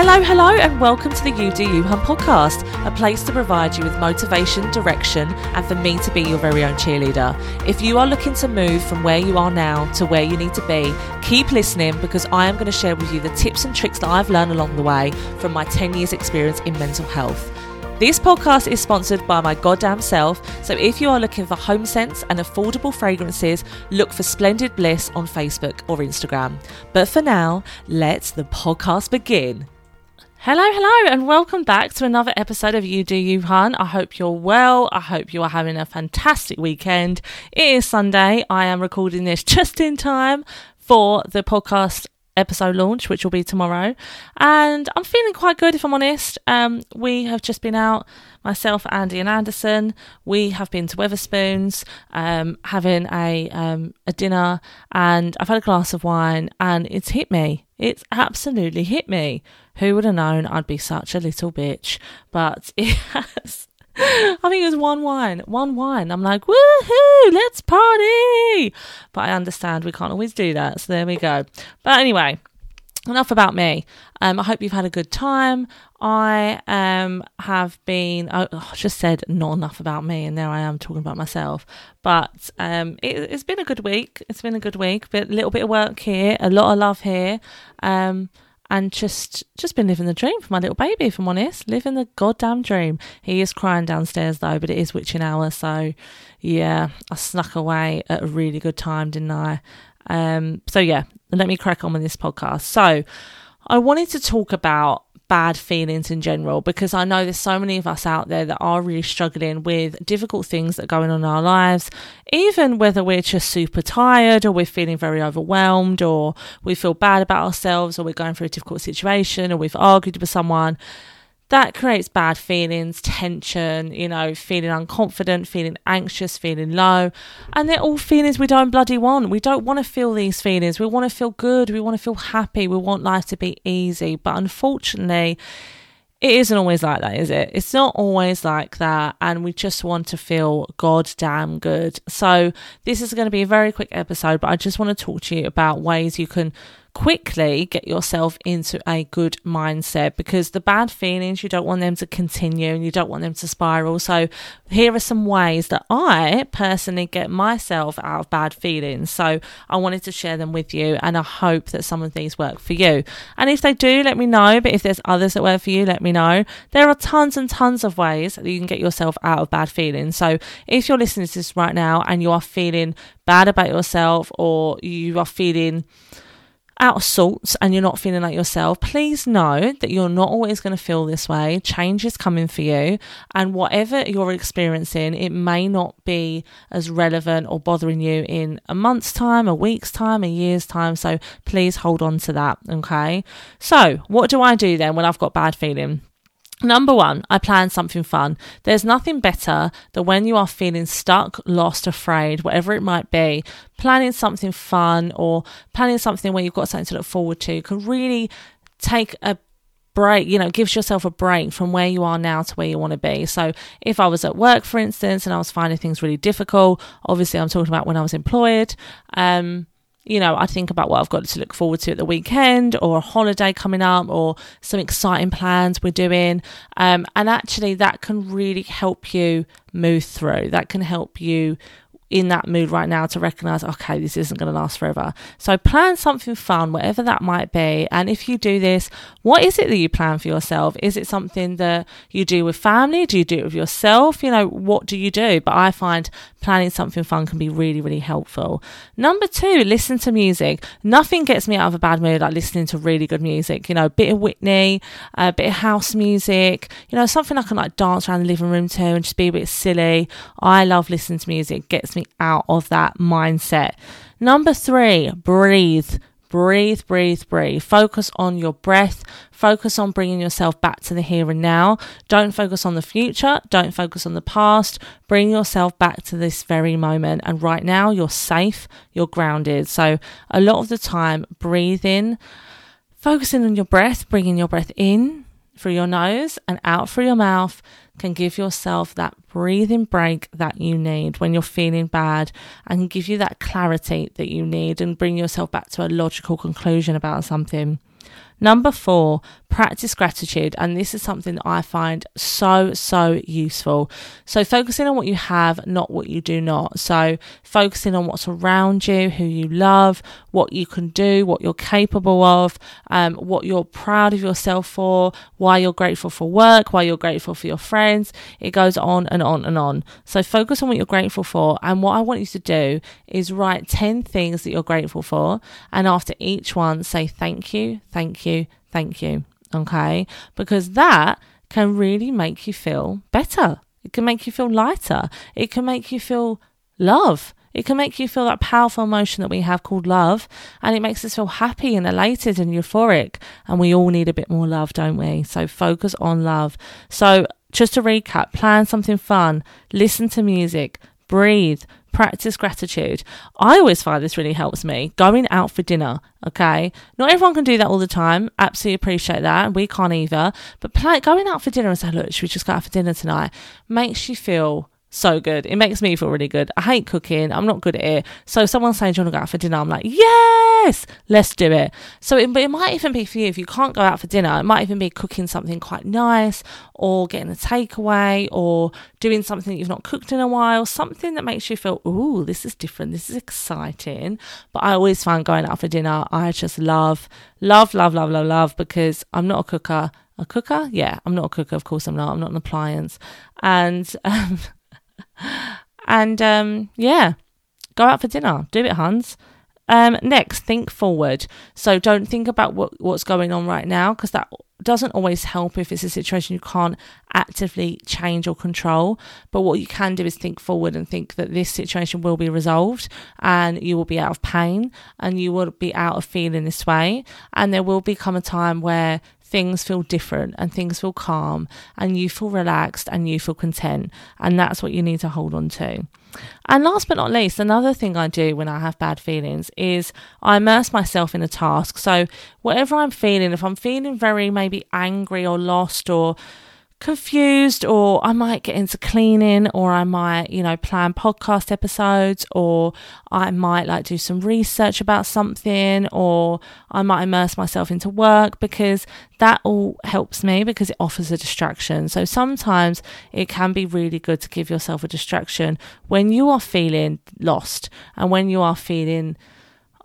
Hello, hello, and welcome to the You Do You Hun podcast, a place to provide you with motivation, direction, and for me to be your very own cheerleader. If you are looking to move from where you are now to where you need to be, keep listening because I am going to share with you the tips and tricks that I've learned along the way from my 10 years' experience in mental health. This podcast is sponsored by my goddamn self, so if you are looking for home scents and affordable fragrances, look for Splendid Bliss on Facebook or Instagram. But for now, let the podcast begin. Hello, hello, and welcome back to another episode of You Do You Hun. I hope you're well. I hope you are having a fantastic weekend. It is Sunday. I am recording this just in time for the podcast episode launch, which will be tomorrow. And I'm feeling quite good, if I'm honest. Um, we have just been out, myself, Andy, and Anderson. We have been to Wetherspoons, um, having a um, a dinner, and I've had a glass of wine, and it's hit me. It's absolutely hit me. Who would have known I'd be such a little bitch? But it has. I think it was one wine, one wine. I'm like, woohoo, let's party. But I understand we can't always do that. So there we go. But anyway, enough about me. Um, I hope you've had a good time. I um have been. Oh, I just said not enough about me, and there I am talking about myself. But um, it, has been a good week. It's been a good week. But a little bit of work here, a lot of love here. Um, and just just been living the dream for my little baby, if I'm honest. Living the goddamn dream. He is crying downstairs though, but it is witching hour, so yeah, I snuck away at a really good time, didn't I? Um, so yeah, let me crack on with this podcast. So I wanted to talk about bad feelings in general because I know there's so many of us out there that are really struggling with difficult things that are going on in our lives, even whether we're just super tired or we're feeling very overwhelmed or we feel bad about ourselves or we're going through a difficult situation or we've argued with someone that creates bad feelings, tension, you know, feeling unconfident, feeling anxious, feeling low. And they're all feelings we don't bloody want. We don't want to feel these feelings. We want to feel good. We want to feel happy. We want life to be easy. But unfortunately, it isn't always like that, is it? It's not always like that. And we just want to feel goddamn good. So, this is going to be a very quick episode, but I just want to talk to you about ways you can quickly get yourself into a good mindset because the bad feelings, you don't want them to continue and you don't want them to spiral. So, here are some ways that I personally get myself out of bad feelings. So, I wanted to share them with you and I hope that some of these work for you. And if they do, let me know. But if there's others that work for you, let me know. There are tons and tons of ways that you can get yourself out of bad feelings. So, if you're listening to this right now and you are feeling bad about yourself or you are feeling out of sorts and you're not feeling like yourself, please know that you're not always going to feel this way. Change is coming for you. And whatever you're experiencing, it may not be as relevant or bothering you in a month's time, a week's time, a year's time. So please hold on to that. Okay. So, what do I do then when I've got bad feeling? Number one, I plan something fun. There's nothing better than when you are feeling stuck, lost, afraid, whatever it might be, planning something fun or planning something where you've got something to look forward to can really take a break, you know, gives yourself a break from where you are now to where you want to be. So if I was at work, for instance, and I was finding things really difficult, obviously I'm talking about when I was employed, um, you know, I think about what I've got to look forward to at the weekend or a holiday coming up or some exciting plans we're doing. Um, and actually, that can really help you move through. That can help you in that mood right now to recognize, okay, this isn't going to last forever. So plan something fun, whatever that might be. And if you do this, what is it that you plan for yourself? Is it something that you do with family? Do you do it with yourself? You know, what do you do? But I find planning something fun can be really, really helpful. Number two, listen to music. Nothing gets me out of a bad mood like listening to really good music. You know, a bit of Whitney, a bit of house music, you know, something I can like dance around the living room to and just be a bit silly. I love listening to music. Gets out of that mindset. Number three, breathe. Breathe, breathe, breathe. Focus on your breath. Focus on bringing yourself back to the here and now. Don't focus on the future. Don't focus on the past. Bring yourself back to this very moment. And right now, you're safe. You're grounded. So, a lot of the time, breathe in, focusing on your breath, bringing your breath in through your nose and out through your mouth can give yourself that breathing break that you need when you're feeling bad and give you that clarity that you need and bring yourself back to a logical conclusion about something. Number four, practice gratitude. And this is something that I find so, so useful. So, focusing on what you have, not what you do not. So, focusing on what's around you, who you love, what you can do, what you're capable of, um, what you're proud of yourself for, why you're grateful for work, why you're grateful for your friends. It goes on and on and on. So, focus on what you're grateful for. And what I want you to do is write 10 things that you're grateful for. And after each one, say thank you, thank you, thank you okay? Because that can really make you feel better. It can make you feel lighter. It can make you feel love. It can make you feel that powerful emotion that we have called love, and it makes us feel happy and elated and euphoric. And we all need a bit more love, don't we? So focus on love. So, just to recap, plan something fun, listen to music, breathe, practice gratitude. I always find this really helps me going out for dinner. Okay, not everyone can do that all the time. Absolutely appreciate that. We can't either. But play, going out for dinner and say, look, should we just go out for dinner tonight? Makes you feel so good. It makes me feel really good. I hate cooking. I'm not good at it. So someone saying, do you want to go out for dinner? I'm like, yes, let's do it. So it, it might even be for you. If you can't go out for dinner, it might even be cooking something quite nice or getting a takeaway or doing something that you've not cooked in a while, something that makes you feel, ooh, this is different. This is exciting. But I always find going out for dinner, I just love, love, love, love, love, love because I'm not a cooker. A cooker? Yeah, I'm not a cooker. Of course, I'm not. I'm not an appliance. And, um, and um, yeah, go out for dinner. Do it, huns. Um, next, think forward. So don't think about what, what's going on right now because that doesn't always help if it's a situation you can't actively change or control. But what you can do is think forward and think that this situation will be resolved and you will be out of pain and you will be out of feeling this way. And there will become a time where things feel different and things feel calm and you feel relaxed and you feel content. And that's what you need to hold on to. And last but not least, another thing I do when I have bad feelings is I immerse myself in a task. So, whatever I'm feeling, if I'm feeling very maybe angry or lost or confused or I might get into cleaning or I might, you know, plan podcast episodes or I might like do some research about something or I might immerse myself into work because that all helps me because it offers a distraction. So sometimes it can be really good to give yourself a distraction when you are feeling lost and when you are feeling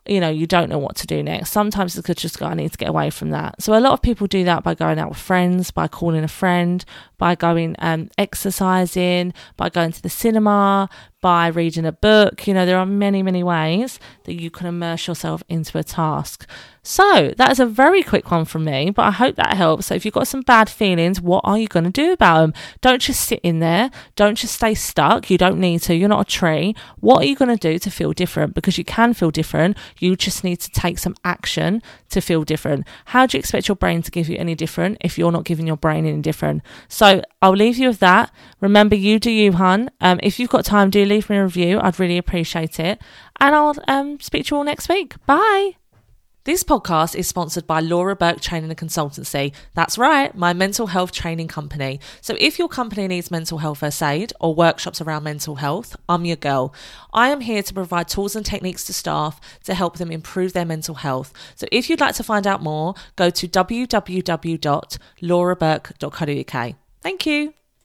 you know, you don't know what to do next. Sometimes it's just go, I need to get away from that. So a lot of people do that by going out with friends, by calling a friend, by going um, exercising, by going to the cinema, by reading a book. You know, there are many, many ways that you can immerse yourself into a task. So that is a very quick one from me, but I hope that helps. So if you've got some bad feelings, what are you going to do about them? Don't just sit in there. Don't just stay stuck. You don't need to. You're not a tree. What are you going to do to feel different? Because you can feel different. You just need to take some action to feel different. How do you expect your brain to give you any different if you're not giving your brain any different? So I'll leave you with that. Remember, you do you, hun. Um, if you've got time, do leave me a review. I'd really appreciate it. And I'll um, speak to you all next week. Bye. This podcast is sponsored by Laura Burke Training and Consultancy. That's right, my mental health training company. So if your company needs mental health first aid or workshops around mental health, I'm your girl. I am here to provide tools and techniques to staff to help them improve their mental health. So if you'd like to find out more, go to www.lauraburke.co.uk. Thank you.